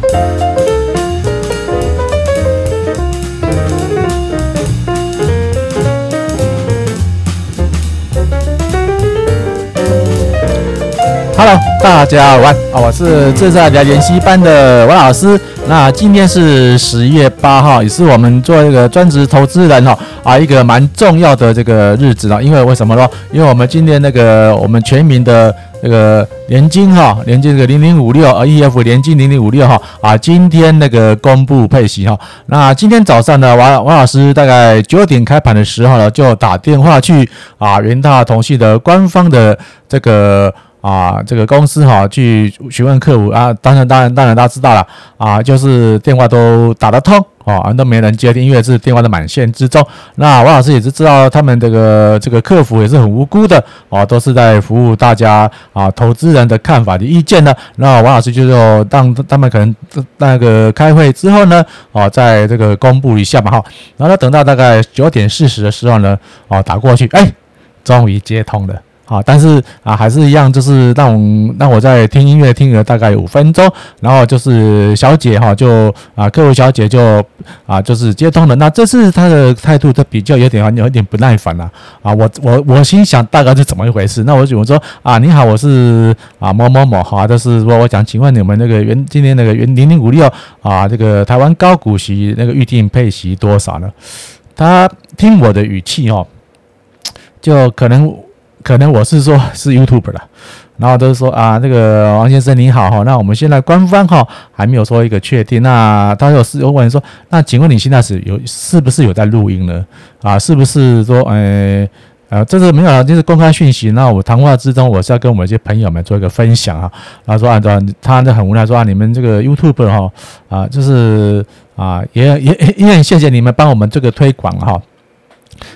Hello，大家好啊，我是自在理财研习班的王老师。那今天是十月八号，也是我们做这个专职投资人哈啊一个蛮重要的这个日子了。因为为什么呢？因为我们今天那个我们全民的这个年金哈，年金这个零零五六啊 E F 年金零零五六哈啊，今天那个公布配息哈。那今天早上呢，王王老师大概九点开盘的时候呢，就打电话去啊元大同系的官方的这个。啊，这个公司哈，去询问客服啊，当然，当然，当然，大家知道了啊，就是电话都打得通啊，都没人接听，因为是电话的满线之中。那王老师也是知道他们这个这个客服也是很无辜的啊，都是在服务大家啊，投资人的看法的意见呢。那王老师就说，当他们可能那个开会之后呢，啊，在这个公布一下嘛哈，然后等到大概九点四十的时候呢，啊，打过去，哎，终于接通了。好，但是啊，还是一样，就是让我让我在听音乐听了大概五分钟，然后就是小姐哈，就啊，客户小姐就啊，就是接通了。那这次她的态度都比较有点有点不耐烦了啊。我我我心想大概是怎么一回事？那我就我说啊，你好，我是啊某某某哈，就是说我想请问你们那个原今天那个原零零五六啊，这个台湾高股息那个预定配息多少呢？他听我的语气哦，就可能。可能我是说，是 YouTuber 了，然后都是说啊，那个王先生你好哈，那我们现在官方哈还没有说一个确定，那他有是有问说，那请问你现在是有是不是有在录音呢？啊，是不是说，呃呃，这是没有，就是公开讯息。那我谈话之中，我是要跟我们一些朋友们做一个分享啊。然后说按照他就很无奈说啊，你们这个 YouTube 哈啊，就是啊，也也也很谢谢你们帮我们这个推广哈。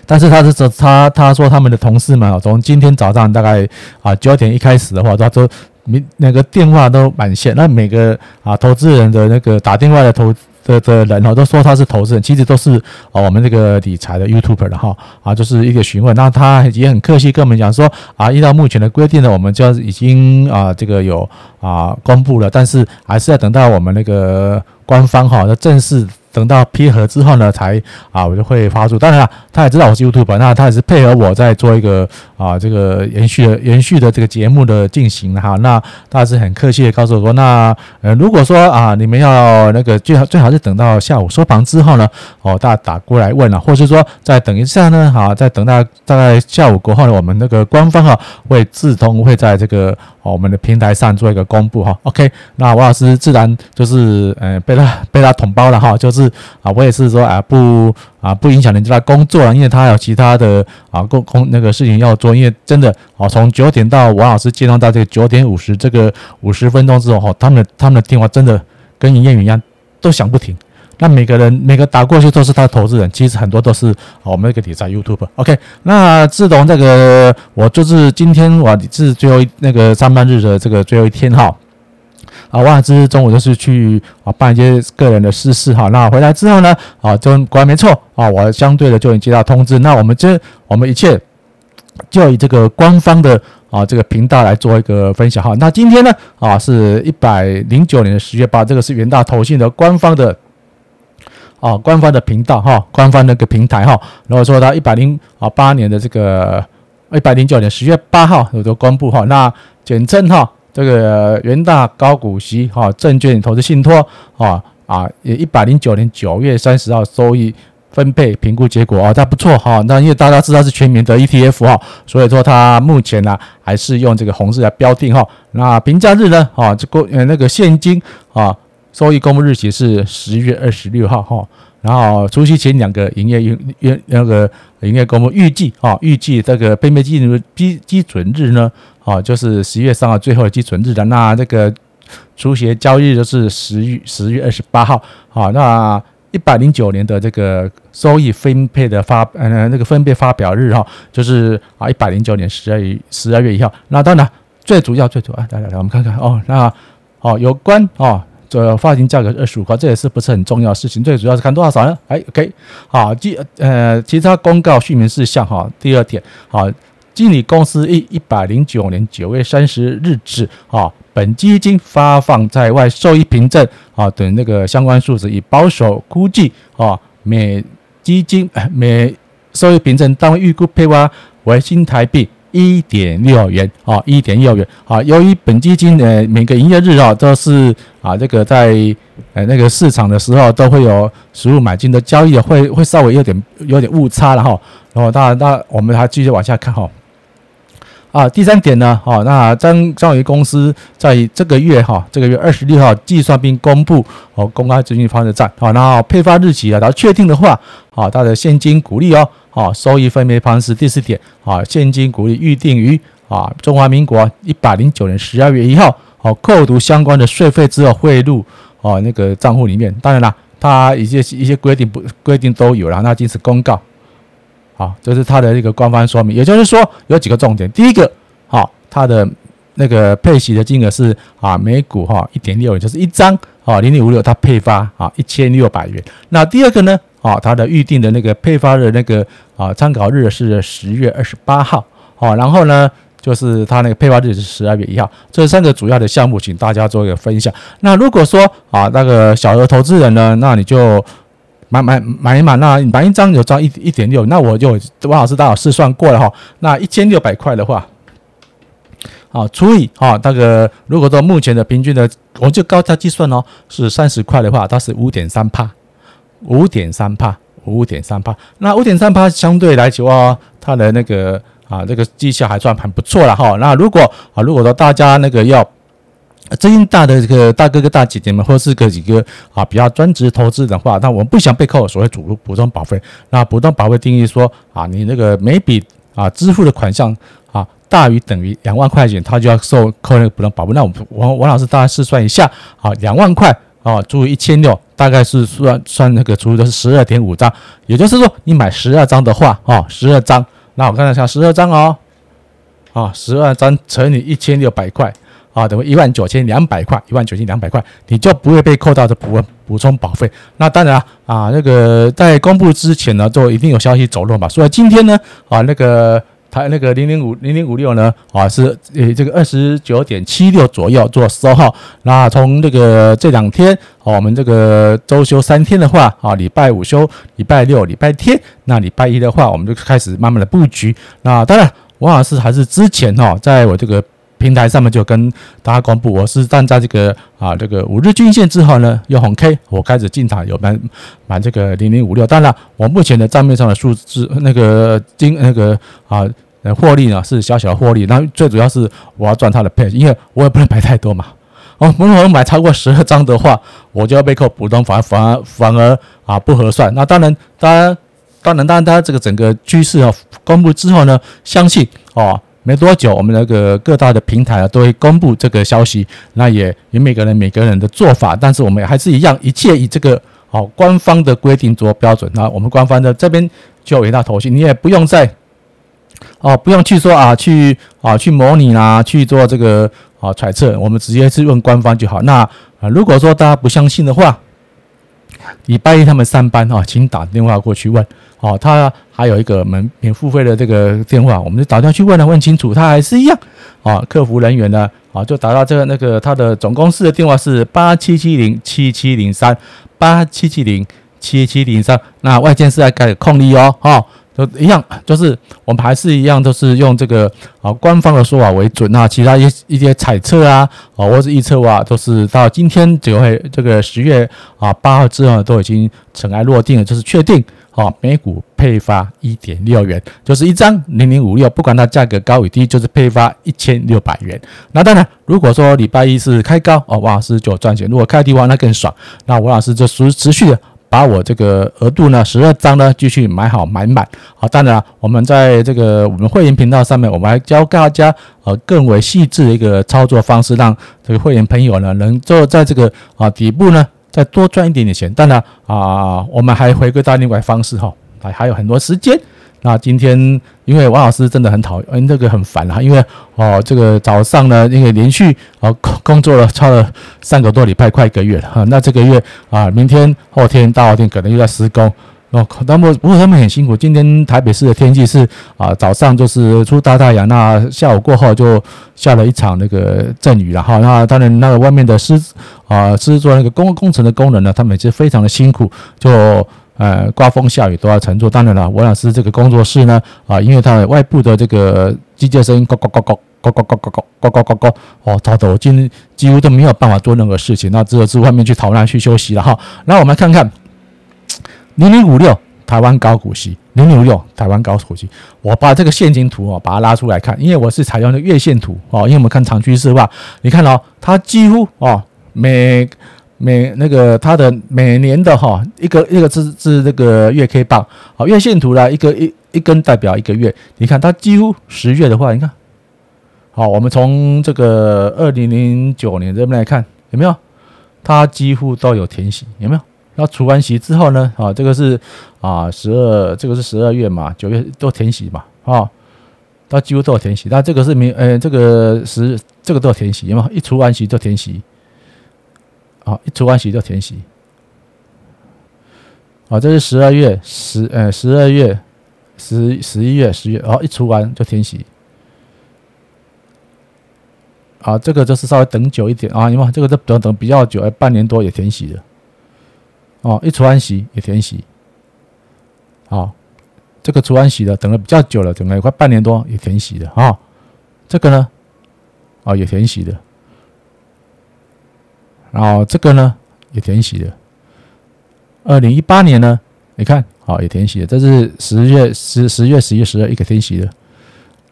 但是他是说他他说他们的同事们啊，从今天早上大概啊九点一开始的话，他说明那个电话都满线，那每个啊投资人的那个打电话的投的的人哦，都说他是投资人，其实都是啊我们这个理财的 YouTuber 的哈啊，就是一个询问，那他也很客气跟我们讲说啊，依照目前的规定呢，我们就要已经啊这个有啊公布了，但是还是要等到我们那个官方哈的正式。等到批核之后呢，才啊，我就会发出。当然了，他也知道我是 YouTube，那他也是配合我在做一个啊，这个延续的延续的这个节目的进行哈。那他是很客气的告诉我说，那呃，如果说啊，你们要那个最好最好是等到下午收盘之后呢，哦，大家打过来问了，或是说再等一下呢，好，再等到大概下午过后呢，我们那个官方哈会自动会在这个。哦，我们的平台上做一个公布哈，OK，那王老师自然就是呃被他被他捅包了哈，就是啊我也是说啊不啊不影响人家工作了，因为他有其他的啊工工那个事情要做，因为真的啊从九点到王老师接通到这个九点五十这个五十分钟之后哈，他们的他们的电话真的跟营业员一样都响不停。那每个人每个打过去都是他的投资人，其实很多都是我们那个理财 YouTube。OK，那自从这个我就是今天我是最后那个上班日的这个最后一天哈，啊，王老师中午就是去啊办一些个人的私事哈，那回来之后呢，啊，就果然没错啊，我相对的就已经接到通知，那我们这我们一切就以这个官方的啊这个频道来做一个分享哈。那今天呢啊是一百零九年的十月八，这个是元大投信的官方的。啊，官方的频道哈，官方那个平台哈，然后说到一百零啊八年的这个一百零九年十月八号有个公布哈，那简称哈这个元大高股息哈证券投资信托啊啊也一百零九年九月三十号收益分配评估结果啊，它不错哈，那因为大家知道是全民的 ETF 哈，所以说它目前呢还是用这个红字来标定哈，那评价日呢啊这个呃那个现金啊。收益公布日期是十月二十六号哈，然后除夕前两个营业月那个营业公布预计啊，预计这个分配基准基基准日呢啊，就是十月三号最后的基准日的，那这个除息交易日就是十月十月二十八号啊，那一百零九年的这个收益分配的发呃那个分配发表日哈，就是啊一百零九年十二月十二月一号，那当然最主要最主要来来来我们看看哦，那哦有关哦。这发行价格二十五块，这也是不是很重要的事情，最主要是看多少呢？哎，OK，好，记呃，其他公告说明事项哈。第二点，好，经理公司一一百零九年九月三十日止啊，本基金发放在外受益凭证啊等那个相关数字，以保守估计啊，每基金每收益凭证单位预估配发为新台币一点六元啊，一点六元啊。由于本基金的每个营业日啊都是啊这个在呃那个市场的时候都会有实物买进的交易，会会稍微有点有点误差了哈。然后当然，那我们还继续往下看哈。啊，第三点呢，好，那张张伟公司在这个月哈，这个月二十六号计算并公布哦，公开资讯方的账，好，然后配发日期啊，然后确定的话，好，它的现金股利哦，好，收益分配方式第四点，啊，现金股利预定于啊中华民国一百零九年十二月一号，好，扣除相关的税费之后汇入哦那个账户里面，当然了，它一些一些规定不规定都有了，那仅此公告。好，这是它的一个官方说明，也就是说有几个重点。第一个，好，它的那个配息的金额是啊，每股哈一点六，也就是一张啊零点五六，它配发啊一千六百元。那第二个呢，啊，它的预定的那个配发的那个啊参考日是十月二十八号，好，然后呢就是它那个配发日是十二月一号。这三个主要的项目，请大家做一个分享。那如果说啊那个小额投资人呢，那你就。买买买一买，那买一张有张一一点六，那我就王老师刚好试算过了哈，那一千六百块的话，啊除以啊那个如果说目前的平均的，我就高价计算哦，是三十块的话，它是五点三帕，五点三帕，五点三帕，那五点三帕相对来讲哦，它的那个啊这个绩效还算很不错了哈。那如果啊如果说大家那个要。资金大的这个大哥哥大姐姐们，或是个几个啊比较专职投资的话，那我们不想被扣所谓主普通保费。那普通保费定义说啊，你那个每笔啊支付的款项啊大于等于两万块钱，他就要收扣那个补充保费。那我们王王老师大概试算一下啊，两万块啊除以一千六，大概是算算那个除的是十二点五张，也就是说你买十二张的话啊，十二张，那我看一下十二张哦，啊十二张乘以一千六百块。啊，等于一万九千两百块，一万九千两百块，你就不会被扣到的补补充保费。那当然啊，那个在公布之前呢，就一定有消息走漏嘛。所以今天呢，啊，那个它那个零零五零零五六呢，啊是呃这个二十九点七六左右做收号。那从这个这两天，啊，我们这个周休三天的话，啊，礼拜五休，礼拜六、礼拜天，那礼拜一的话，我们就开始慢慢的布局。那当然，王老师还是之前哈，在我这个。平台上面就跟大家公布，我是站在这个啊这个五日均线之后呢，有红 K，我开始进场有买买这个零零五六。当然，我目前的账面上的数字那个金那个啊呃获利呢是小小获利，那最主要是我要赚它的配，因为我也不能买太多嘛。哦，如果我买超过十二张的话，我就要被扣普通，反而反而反而啊不合算。那当然，当然当然当然，大家这个整个趋势啊公布之后呢，相信哦。没多久，我们那个各大的平台啊都会公布这个消息。那也有每个人每个人的做法，但是我们还是一样，一切以这个哦官方的规定做标准。那我们官方的这边就有一大头绪，你也不用再哦，不用去说啊，去啊去模拟啊，去做这个啊揣测，我们直接是问官方就好。那啊，如果说大家不相信的话，礼拜一他们上班哈，请打电话过去问。哦，他还有一个门免付费的这个电话，我们就打电话去问了，问清楚，他还是一样。啊，客服人员呢，啊，就打到这个那个他的总公司的电话是八七七零七七零三八七七零七七零三。那外线是在改空力哦，哈。都一样，就是我们还是一样，都是用这个啊官方的说法为准。那其他一些一些猜测啊，啊或者预测啊，都是到今天九月这个十月啊八号之后都已经尘埃落定了，就是确定啊每股配发一点六元，就是一张零零五六，不管它价格高与低，就是配发一千六百元。那当然，如果说礼拜一是开高哦，王老师就赚钱；如果开低的话，那更爽。那王老师就持持续的。把我这个额度呢，十二张呢，继续买好买满。好，当然我们在这个我们会员频道上面，我们还教大家呃更为细致的一个操作方式，让这个会员朋友呢，能够在这个啊底部呢，再多赚一点点钱。当然啊，我们还回归到另外方式哈，还还有很多时间。那今天因为王老师真的很讨厌，嗯，这个很烦啊，因为哦，这个早上呢，因为连续哦工工作了超了三个多礼拜，快一个月了哈。那这个月啊，明天、后天、大后天可能又要施工，哦，那么不过他们很辛苦。今天台北市的天气是啊，早上就是出大太阳，那下午过后就下了一场那个阵雨了哈。那当然，那个外面的施啊施作那个工工程的工人呢，他们也是非常的辛苦，就呃刮风下雨都要乘坐。当然了，我老师这个工作室呢啊，因为它的外部的这个机械声音咕咕咕咕咕咕咕咕咕咕咕咕哦，吵得我今几乎都没有办法做任何事情，那只有是外面去逃难去休息了哈。那我们来看看。零零五六台湾高股息，零零五六台湾高股息。我把这个现金图哦，把它拉出来看，因为我是采用的月线图哦。因为我们看长趋势的话，你看哦，它几乎哦每每那个它的每年的哈一个一个是是这个月 K 棒好，月线图呢，一个一一根代表一个月。你看它几乎十月的话，你看好，我们从这个二零零九年这边来看有没有？它几乎都有填息，有没有？那除完息之后呢？啊，这个是啊十二，这个是十二月嘛，九月都填息嘛，啊，它几乎都有填息。那这个是明，呃，这个十，这个都有填息嘛，一除完息就填息，啊，一除完息就填息。啊，这是十二月十，呃，十二月十十一月十月，然后一除完就填息。啊，这个就是稍微等久一点啊，因为这个等等比较久，半年多也填息了。哦，一除完息也填息，好，这个除完息的等了比较久了，等了快半年多也填息的啊，这个呢，啊也填息的，然后这个呢也填息的，二零一八年呢，你看，好也填息的，这是十月十十月十一十二一个填息的。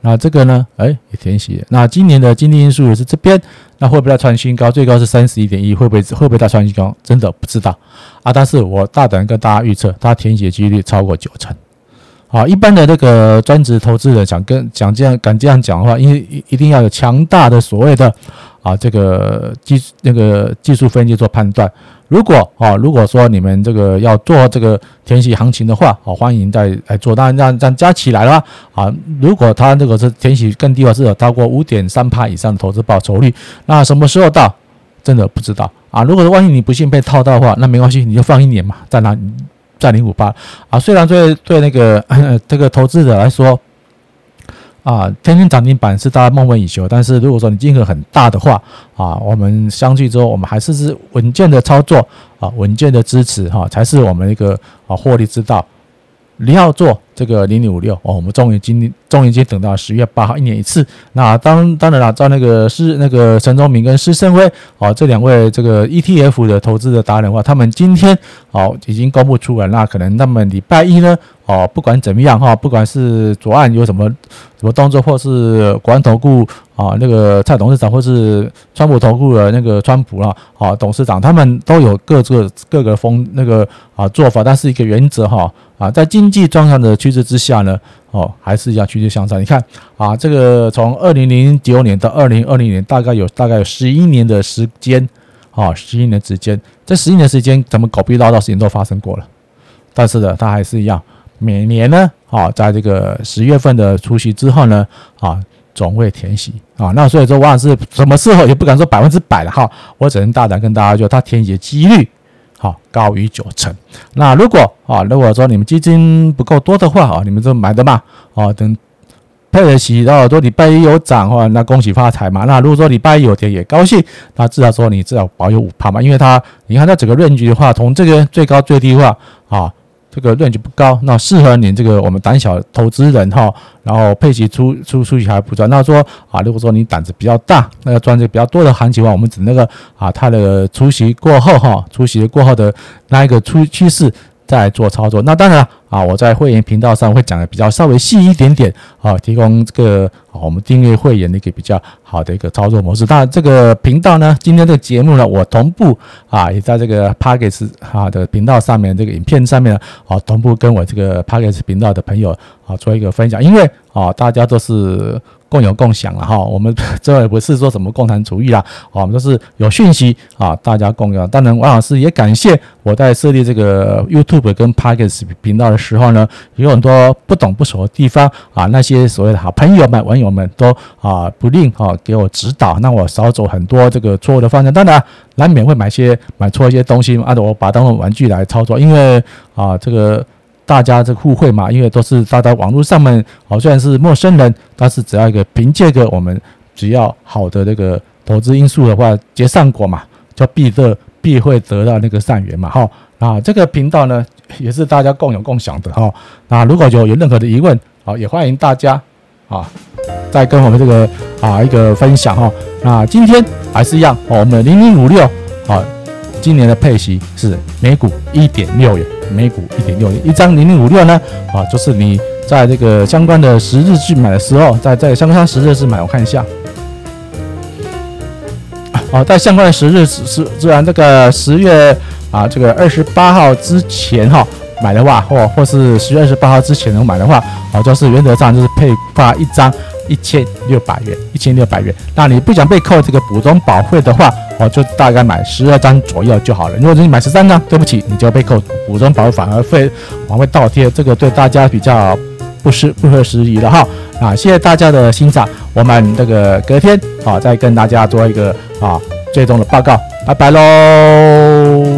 那这个呢？哎，也填息。那今年的经济因素也是这边，那会不会再创新高？最高是三十一点一，会不会会不会再创新高？真的不知道啊！但是我大胆跟大家预测，它填息的几率超过九成。好，一般的那个专职投资人想跟讲这样敢这样讲的话，因为一一定要有强大的所谓的啊这个技那个技术分析做判断。如果啊，如果说你们这个要做这个填写行情的话，好，欢迎再来做。当然，这样这样加起来的话，啊，如果它这个是填写更低的话，是有超过五点三趴以上的投资报酬率，那什么时候到？真的不知道啊。如果说万一你不幸被套到的话，那没关系，你就放一年嘛，在那在零五八啊。虽然对对那个这个投资者来说。啊，天天涨停板是大家梦寐以求，但是如果说你金额很大的话，啊，我们相聚之后，我们还是是稳健的操作，啊，稳健的支持，哈，才是我们一个啊获利之道。你要做这个零零五六哦，我们终于今终于已经等到十月八号，一年一次。那当当然了，照那个施那个陈宗明跟施胜辉哦，这两位这个 ETF 的投资的达人的话，他们今天哦已经公布出来，那可能他们礼拜一呢哦，不管怎么样哈，不管是左岸有什么什么动作，或是国安投顾啊那个蔡董事长，或是川普投顾的那个川普啊啊董事长，他们都有各个各个风那个啊做法，但是一个原则哈。啊，在经济状况的趋势之下呢，哦，还是要趋势向上。你看啊，这个从二零零九年到二零二零年，大概有大概有十一年的时间，啊，十一年之间，这十一年时间，咱们狗屁唠叨事情都发生过了。但是呢，它还是一样，每年呢，啊，在这个十月份的除夕之后呢，啊，总会填息啊。那所以说，往往是什么时候也不敢说百分之百了哈，我只能大胆跟大家说，它填息的几率。好，高于九成。那如果啊，如果说你们基金不够多的话啊，你们就买的嘛。啊，等配得起，然后说礼拜一有涨的话，那恭喜发财嘛。那如果说礼拜一有跌也高兴，那至少说你至少保有五趴嘛。因为它，你看它整个论据的话，从这个最高最低的话啊。这个 range 不高，那适合你这个我们胆小投资人哈，然后配息出出出去还不赚。那说啊，如果说你胆子比较大，那要赚这比较多的行情的话，我们指那个啊，它的出息过后哈，出息过后的那一个出趋势。再做操作，那当然啊，我在会员频道上会讲的比较稍微细一点点啊，提供这个啊我们订阅会员的一个比较好的一个操作模式。当然，这个频道呢，今天这个节目呢，我同步啊也在这个 Podcast 啊的频道上面，这个影片上面啊同步跟我这个 Podcast 频道的朋友啊做一个分享，因为啊大家都是。共有共享了哈，我们 这也不是说什么共产主义啦，我们都是有讯息啊，大家共有。当然，王老师也感谢我在设立这个 YouTube 跟 Podcast 频道的时候呢，有很多不懂不熟的地方啊，那些所谓的好朋友们、网友们都啊不吝啊给我指导，让我少走很多这个错误的方向。当然，难免会买些买错一些东西，按照我把它当成玩具来操作，因为啊这个。大家这互惠嘛，因为都是大家网络上面，哦，虽然是陌生人，但是只要一个凭借个我们只要好的那个投资因素的话，结善果嘛，就必得必会得到那个善缘嘛，哈。啊，这个频道呢也是大家共有共享的哈。那如果有有任何的疑问，好，也欢迎大家啊，再跟我们这个啊一个分享哈。那今天还是一样，我们零零五六啊。今年的配息是每股一点六元，每股一点六元一张零零五六呢，啊，就是你在这个相关的十日去买的时候，在在相关十日去买，我看一下，哦，在相关的十日是是，自然这个十月啊，这个二十八号之前哈买的话，或或是十月二十八号之前能买的话，啊，就是原则上就是配发一张。一千六百元，一千六百元。那你不想被扣这个补充保费的话，我就大概买十二张左右就好了。如果你买十三张，对不起，你就要被扣补充保费，反而会往回倒贴，这个对大家比较不是不合时宜了哈。啊，谢谢大家的欣赏，我们这个隔天啊再跟大家做一个啊最终的报告，拜拜喽。